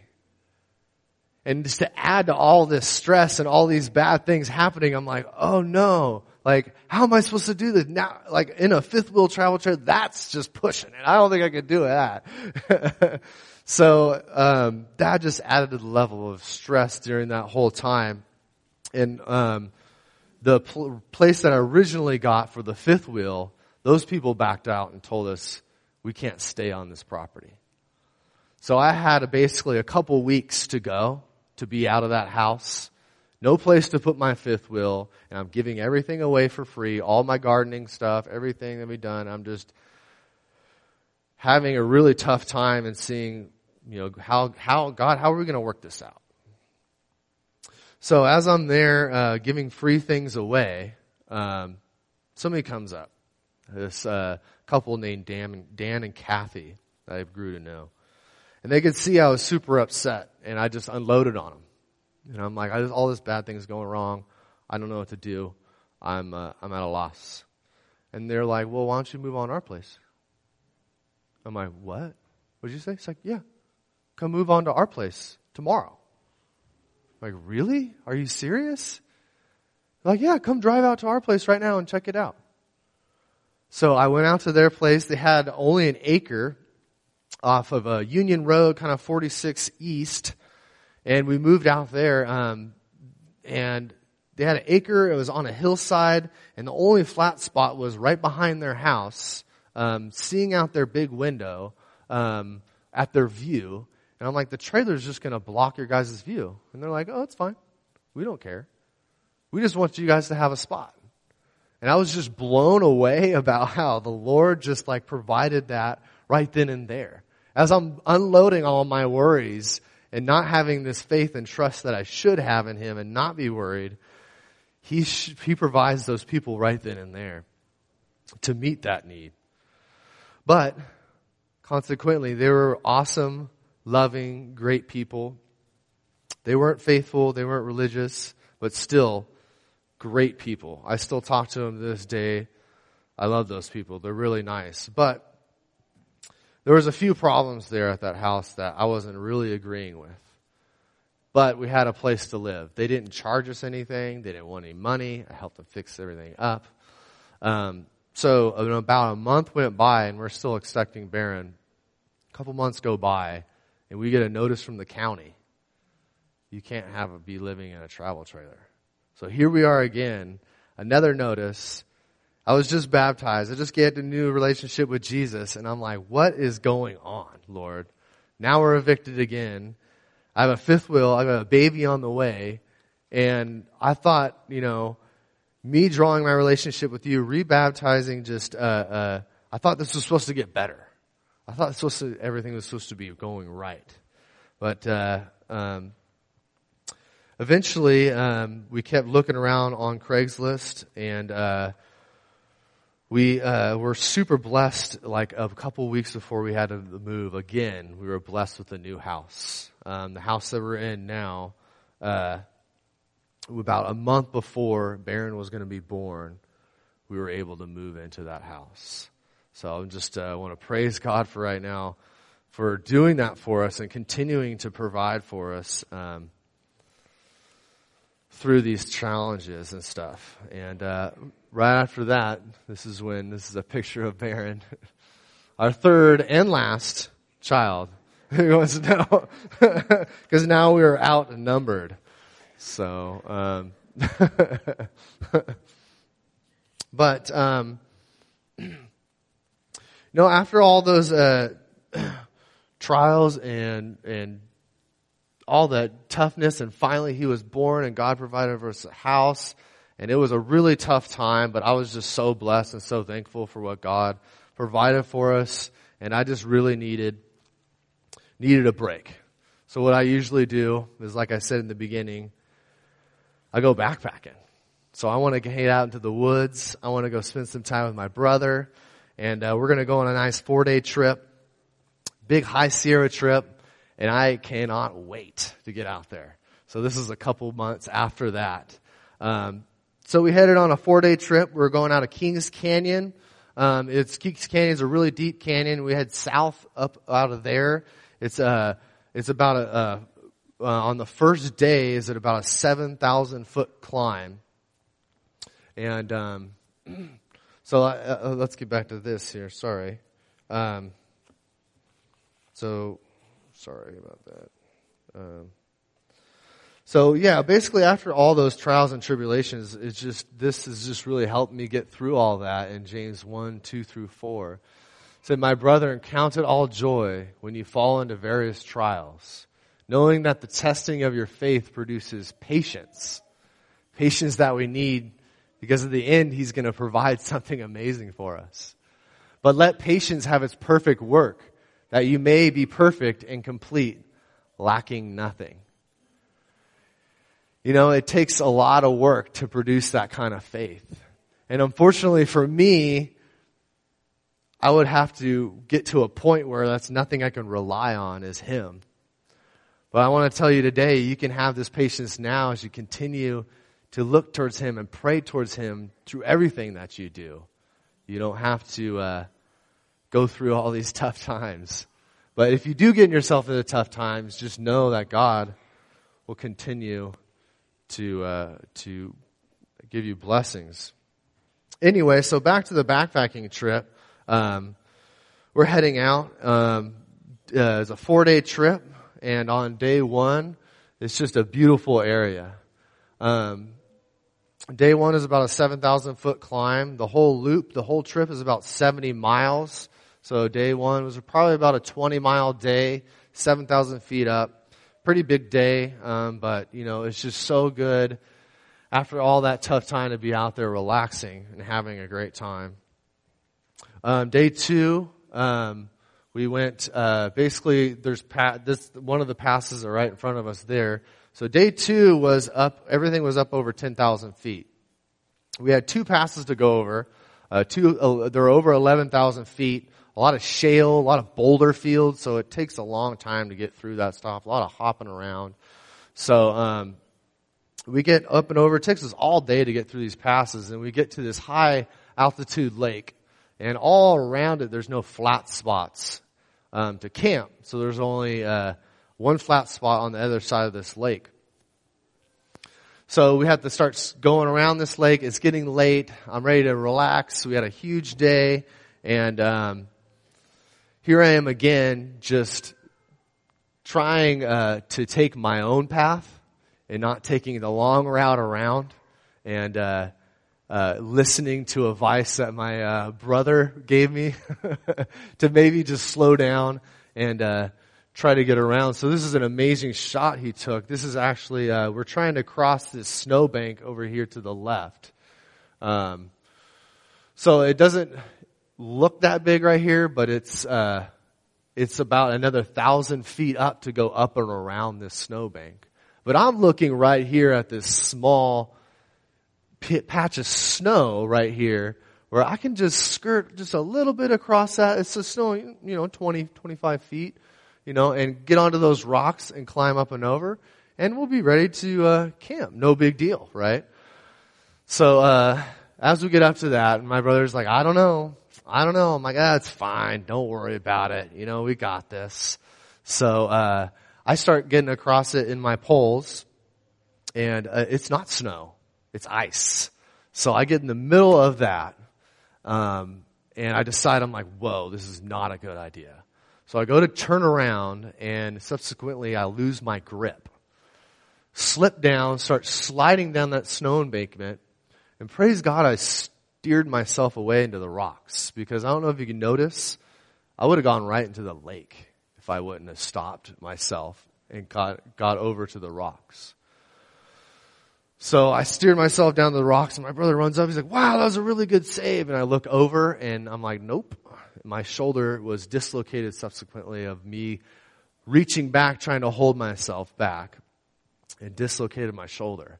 And just to add to all this stress and all these bad things happening, I'm like, oh no. Like, how am I supposed to do this now? Like, in a fifth wheel travel trailer, that's just pushing it. I don't think I could do that. So um, that just added a level of stress during that whole time. And um, the pl- place that I originally got for the fifth wheel, those people backed out and told us we can't stay on this property. So I had a, basically a couple weeks to go to be out of that house. No place to put my fifth wheel, and I'm giving everything away for free, all my gardening stuff, everything that we done. I'm just having a really tough time and seeing you know, how, how, God, how are we going to work this out? So as I'm there, uh, giving free things away, um, somebody comes up. This, uh, couple named Dan, Dan and Kathy that I grew to know. And they could see I was super upset and I just unloaded on them. And I'm like, all this bad things going wrong. I don't know what to do. I'm, uh, I'm at a loss. And they're like, well, why don't you move on our place? I'm like, what? What did you say? It's like, yeah, come move on to our place tomorrow. Like, really? Are you serious? like, yeah, come drive out to our place right now and check it out. So I went out to their place. They had only an acre off of a Union Road, kind of 46 East, and we moved out there. Um, and they had an acre. It was on a hillside, and the only flat spot was right behind their house, um, seeing out their big window um, at their view. And I'm like, the trailer's just going to block your guys' view. And they're like, oh, it's fine. We don't care. We just want you guys to have a spot. And I was just blown away about how the Lord just like provided that right then and there. As I'm unloading all my worries and not having this faith and trust that I should have in Him and not be worried, He, sh- he provides those people right then and there to meet that need. But consequently, they were awesome loving, great people. They weren't faithful, they weren't religious, but still great people. I still talk to them to this day. I love those people. They're really nice. But there was a few problems there at that house that I wasn't really agreeing with. But we had a place to live. They didn't charge us anything. They didn't want any money. I helped them fix everything up. Um, so about a month went by and we're still expecting Baron. A couple months go by and we get a notice from the county. You can't have a, be living in a travel trailer. So here we are again, another notice. I was just baptized. I just get a new relationship with Jesus and I'm like, what is going on, Lord? Now we're evicted again. I have a fifth wheel. I have a baby on the way. And I thought, you know, me drawing my relationship with you, rebaptizing just, uh, uh, I thought this was supposed to get better. I thought supposed to, everything was supposed to be going right. But, uh, um, eventually, um, we kept looking around on Craigslist and, uh, we uh, were super blessed like a couple weeks before we had to move again we were blessed with a new house um, the house that we're in now uh, about a month before Baron was going to be born we were able to move into that house so I just uh, want to praise God for right now for doing that for us and continuing to provide for us um, through these challenges and stuff. And uh, right after that, this is when this is a picture of Baron, our third and last child. He wants to know because now we are outnumbered. So, um, but um, know, after all those uh, trials and and all that toughness, and finally he was born, and God provided us a house, and it was a really tough time. But I was just so blessed and so thankful for what God provided for us, and I just really needed needed a break. So what I usually do is, like I said in the beginning, I go backpacking. So I want to get out into the woods. I want to go spend some time with my brother, and uh, we're going to go on a nice four day trip, big high Sierra trip, and I cannot wait to get out there. So this is a couple months after that. Um, so we headed on a four day trip. We are going out of Kings Canyon. Um, it's Kings Canyon is a really deep canyon. We head south up out of there, it's uh, it's about a, uh, uh, on the first day is it about a seven thousand foot climb, and um, so uh, uh, let's get back to this here. Sorry, um, so sorry about that. Um, so yeah, basically after all those trials and tribulations, it's just this has just really helped me get through all that in James one, two through four said, My brethren, count it all joy when you fall into various trials, knowing that the testing of your faith produces patience. Patience that we need because at the end, He's going to provide something amazing for us. But let patience have its perfect work, that you may be perfect and complete, lacking nothing. You know, it takes a lot of work to produce that kind of faith. And unfortunately for me, I would have to get to a point where that's nothing I can rely on is Him. But I want to tell you today, you can have this patience now as you continue to look towards Him and pray towards Him through everything that you do. You don't have to uh, go through all these tough times. But if you do get yourself into tough times, just know that God will continue to uh, to give you blessings. Anyway, so back to the backpacking trip. Um, we're heading out. Um, uh, it's a four day trip, and on day one, it's just a beautiful area. Um, day one is about a 7,000 foot climb. The whole loop, the whole trip is about 70 miles. So day one was probably about a 20 mile day, 7,000 feet up. Pretty big day, um, but you know, it's just so good after all that tough time to be out there relaxing and having a great time. Um, day two, um, we went. Uh, basically, there's pa- this one of the passes are right in front of us there. So day two was up. Everything was up over ten thousand feet. We had two passes to go over. Uh, two, uh, they're over eleven thousand feet. A lot of shale, a lot of boulder fields, so it takes a long time to get through that stuff. A lot of hopping around. So um, we get up and over. It takes us all day to get through these passes, and we get to this high altitude lake. And all around it, there's no flat spots um, to camp. So there's only uh, one flat spot on the other side of this lake. So we have to start going around this lake. It's getting late. I'm ready to relax. We had a huge day. And um, here I am again, just trying uh, to take my own path and not taking the long route around. And uh, uh, listening to advice that my uh, brother gave me to maybe just slow down and uh, try to get around. So this is an amazing shot he took. This is actually uh, we're trying to cross this snowbank over here to the left. Um, so it doesn't look that big right here, but it's uh, it's about another thousand feet up to go up and around this snowbank. But I'm looking right here at this small patch of snow right here where I can just skirt just a little bit across that. It's a snow, you know, 20, 25 feet, you know, and get onto those rocks and climb up and over and we'll be ready to uh, camp. No big deal, right? So, uh, as we get up to that, my brother's like, I don't know. I don't know. I'm like, ah, it's fine. Don't worry about it. You know, we got this. So, uh, I start getting across it in my poles and uh, it's not snow, it's ice. So I get in the middle of that, um, and I decide I'm like, whoa, this is not a good idea. So I go to turn around, and subsequently I lose my grip, slip down, start sliding down that snow embankment, and praise God, I steered myself away into the rocks because I don't know if you can notice, I would have gone right into the lake if I wouldn't have stopped myself and got, got over to the rocks. So I steered myself down to the rocks and my brother runs up. He's like, wow, that was a really good save. And I look over and I'm like, nope. My shoulder was dislocated subsequently of me reaching back, trying to hold myself back and dislocated my shoulder.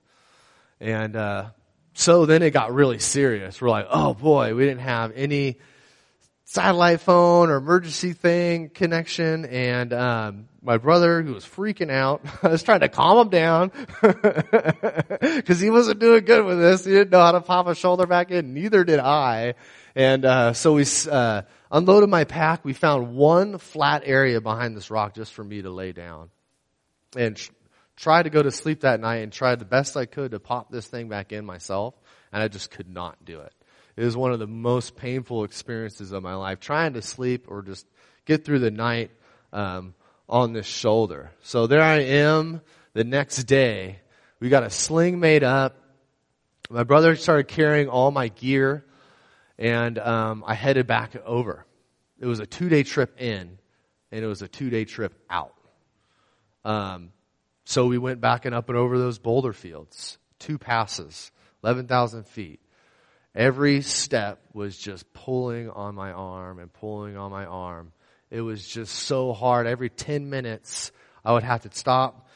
And, uh, so then it got really serious. We're like, oh boy, we didn't have any satellite phone or emergency thing connection and um, my brother who was freaking out i was trying to calm him down because he wasn't doing good with this he didn't know how to pop a shoulder back in neither did i and uh, so we uh, unloaded my pack we found one flat area behind this rock just for me to lay down and tr- tried to go to sleep that night and tried the best i could to pop this thing back in myself and i just could not do it it was one of the most painful experiences of my life, trying to sleep or just get through the night um, on this shoulder. So there I am the next day. We got a sling made up. My brother started carrying all my gear, and um, I headed back over. It was a two day trip in, and it was a two day trip out. Um, so we went back and up and over those boulder fields, two passes, 11,000 feet. Every step was just pulling on my arm and pulling on my arm. It was just so hard. Every 10 minutes, I would have to stop,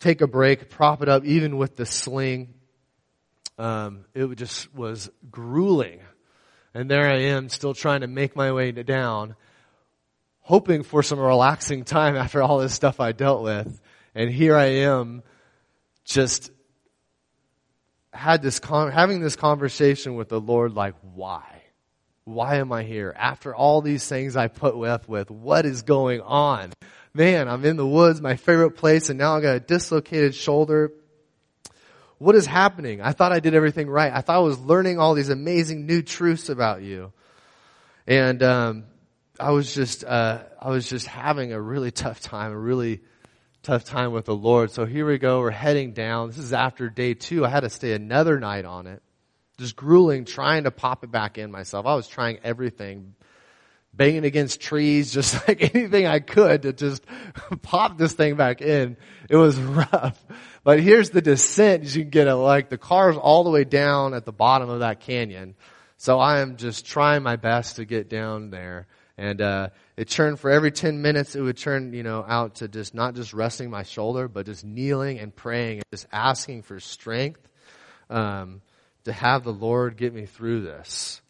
take a break, prop it up, even with the sling. Um, it just was grueling. And there I am, still trying to make my way down, hoping for some relaxing time after all this stuff I dealt with. And here I am, just had this con- having this conversation with the Lord, like, why? Why am I here? After all these things I put with, with what is going on? Man, I'm in the woods, my favorite place, and now I got a dislocated shoulder. What is happening? I thought I did everything right. I thought I was learning all these amazing new truths about you. And, um, I was just, uh, I was just having a really tough time, a really, tough time with the Lord. So here we go. We're heading down. This is after day two. I had to stay another night on it. Just grueling, trying to pop it back in myself. I was trying everything, banging against trees, just like anything I could to just pop this thing back in. It was rough. But here's the descent. You can get it like the car's all the way down at the bottom of that canyon. So I am just trying my best to get down there. And, uh, it turned for every 10 minutes, it would turn, you know, out to just not just resting my shoulder, but just kneeling and praying and just asking for strength, um, to have the Lord get me through this.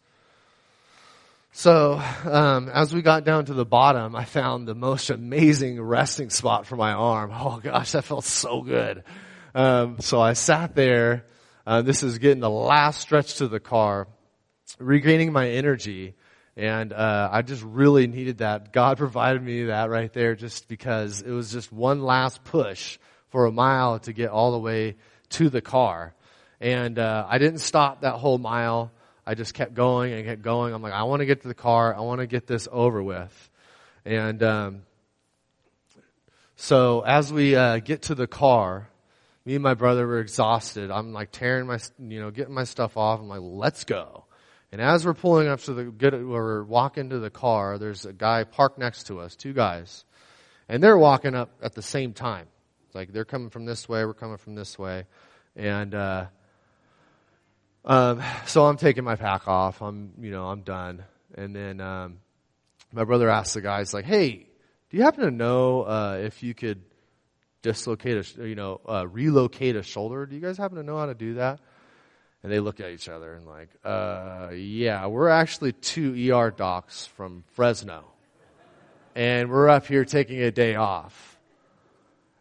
So, um, as we got down to the bottom, I found the most amazing resting spot for my arm. Oh gosh, that felt so good. Um, so I sat there. Uh, this is getting the last stretch to the car, regaining my energy. And uh, I just really needed that. God provided me that right there just because it was just one last push for a mile to get all the way to the car. And uh, I didn't stop that whole mile. I just kept going and kept going. I'm like, I want to get to the car. I want to get this over with. And um, so as we uh, get to the car, me and my brother were exhausted. I'm like tearing my, you know, getting my stuff off. I'm like, let's go. And as we're pulling up to the get, we're walking to the car, there's a guy parked next to us, two guys, and they're walking up at the same time. It's like they're coming from this way, we're coming from this way, and uh, um, so I'm taking my pack off. I'm you know I'm done, and then um, my brother asks the guys like, "Hey, do you happen to know uh, if you could dislocate a you know uh, relocate a shoulder? Do you guys happen to know how to do that?" And they look at each other and like, uh, yeah, we're actually two ER docs from Fresno. And we're up here taking a day off.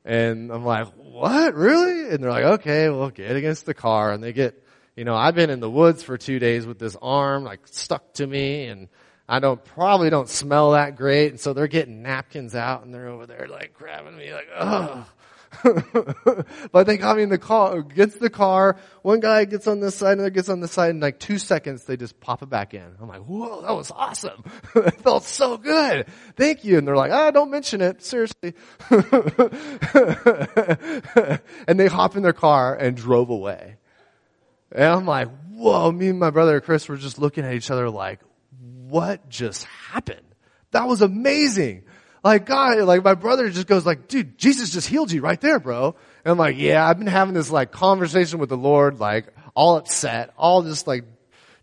And I'm like, what? Really? And they're like, okay, well, get against the car. And they get, you know, I've been in the woods for two days with this arm like stuck to me and I don't, probably don't smell that great. And so they're getting napkins out and they're over there like grabbing me like, oh, but they got me in the car, gets the car, one guy gets on this side, another gets on this side, in like two seconds they just pop it back in. I'm like, whoa, that was awesome. it felt so good. Thank you. And they're like, ah, don't mention it, seriously. and they hop in their car and drove away. And I'm like, whoa, me and my brother Chris were just looking at each other like, what just happened? That was amazing. Like God, like my brother just goes like, dude, Jesus just healed you right there, bro. And I'm like, yeah, I've been having this like conversation with the Lord, like all upset, all just like,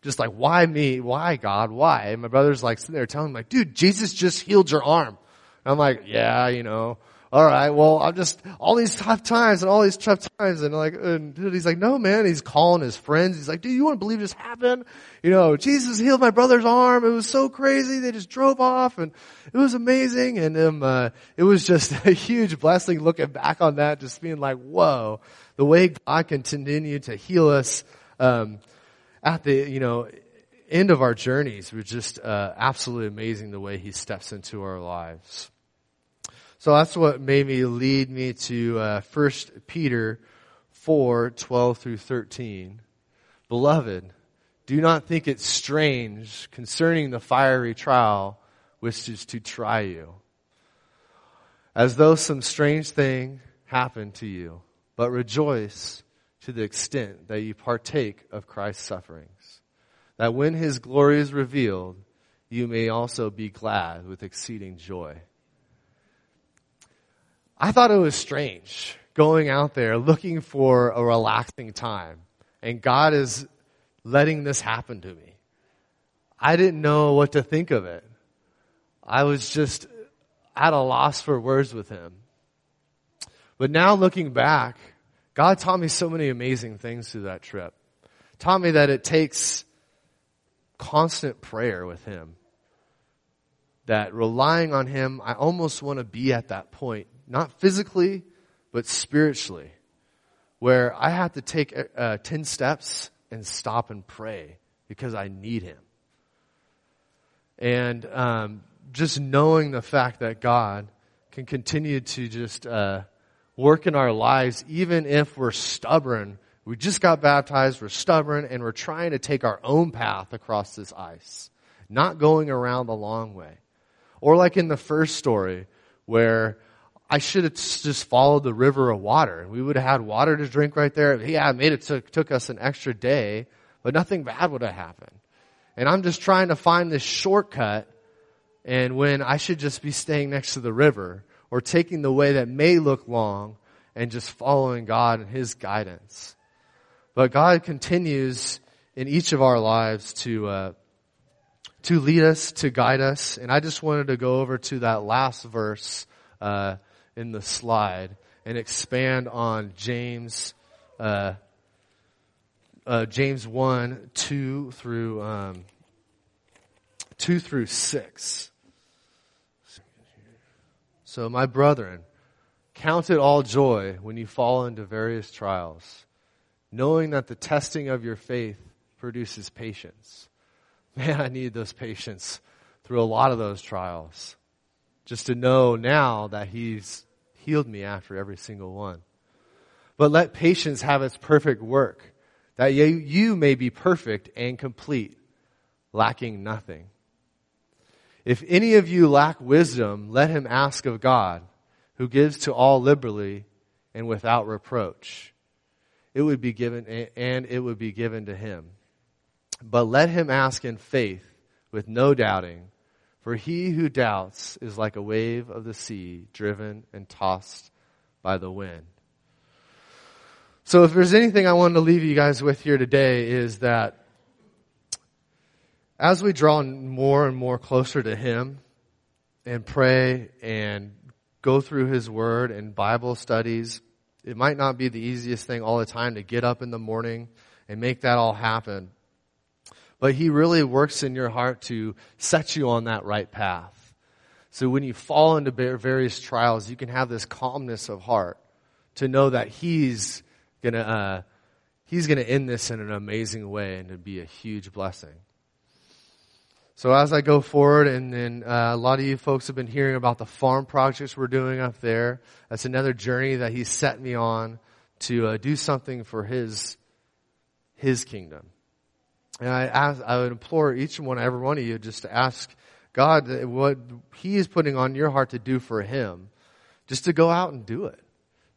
just like, why me? Why God? Why? And my brother's like sitting there telling me like, dude, Jesus just healed your arm. And I'm like, yeah, you know, all right, well, I'm just, all these tough times and all these tough times. And like, and dude, he's like, no, man. He's calling his friends. He's like, dude, you want to believe this happened? You know, Jesus healed my brother's arm. It was so crazy. They just drove off and it was amazing. And, um, uh, it was just a huge blessing looking back on that, just being like, whoa, the way God can continue to heal us, um, at the, you know, end of our journeys was just, uh, absolutely amazing the way he steps into our lives. So that's what made me lead me to uh, 1 Peter 4, 12 through 13. Beloved, do not think it strange concerning the fiery trial which is to try you, as though some strange thing happened to you, but rejoice to the extent that you partake of Christ's sufferings, that when his glory is revealed, you may also be glad with exceeding joy. I thought it was strange going out there looking for a relaxing time. And God is letting this happen to me. I didn't know what to think of it. I was just at a loss for words with Him. But now looking back, God taught me so many amazing things through that trip. Taught me that it takes constant prayer with Him. That relying on Him, I almost want to be at that point not physically, but spiritually, where I have to take uh, 10 steps and stop and pray because I need Him. And um, just knowing the fact that God can continue to just uh, work in our lives, even if we're stubborn. We just got baptized, we're stubborn, and we're trying to take our own path across this ice, not going around the long way. Or like in the first story, where I should have just followed the river of water. We would have had water to drink right there. Yeah, it made it took, took us an extra day, but nothing bad would have happened. And I'm just trying to find this shortcut and when I should just be staying next to the river or taking the way that may look long and just following God and His guidance. But God continues in each of our lives to, uh, to lead us, to guide us. And I just wanted to go over to that last verse, uh, in the slide and expand on James, uh, uh, James 1, 2 through, um, 2 through 6. So, my brethren, count it all joy when you fall into various trials, knowing that the testing of your faith produces patience. Man, I need those patience through a lot of those trials. Just to know now that He's healed me after every single one. But let patience have its perfect work, that you, may be perfect and complete, lacking nothing. If any of you lack wisdom, let him ask of God, who gives to all liberally and without reproach. It would be given, and it would be given to him. But let him ask in faith, with no doubting. For he who doubts is like a wave of the sea, driven and tossed by the wind. So if there's anything I wanted to leave you guys with here today is that as we draw more and more closer to him and pray and go through his word and Bible studies, it might not be the easiest thing all the time to get up in the morning and make that all happen but He really works in your heart to set you on that right path. So when you fall into various trials, you can have this calmness of heart to know that He's gonna, uh, He's gonna end this in an amazing way and to be a huge blessing. So as I go forward, and then uh, a lot of you folks have been hearing about the farm projects we're doing up there. That's another journey that He's set me on to uh, do something for His His kingdom. And I ask, I would implore each and one, every one of you, just to ask God what He is putting on your heart to do for Him, just to go out and do it,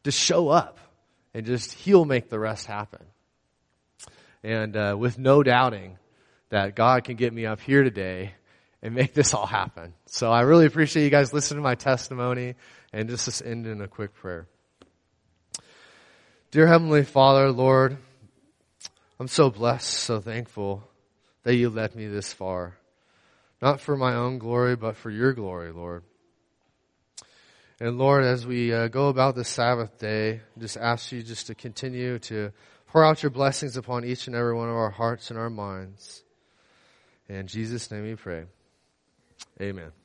to show up, and just He'll make the rest happen. And uh, with no doubting that God can get me up here today and make this all happen. So I really appreciate you guys listening to my testimony and just to end in a quick prayer. Dear Heavenly Father, Lord, I'm so blessed, so thankful that you led me this far. Not for my own glory, but for your glory, Lord. And Lord, as we uh, go about this Sabbath day, just ask you just to continue to pour out your blessings upon each and every one of our hearts and our minds. In Jesus' name we pray. Amen.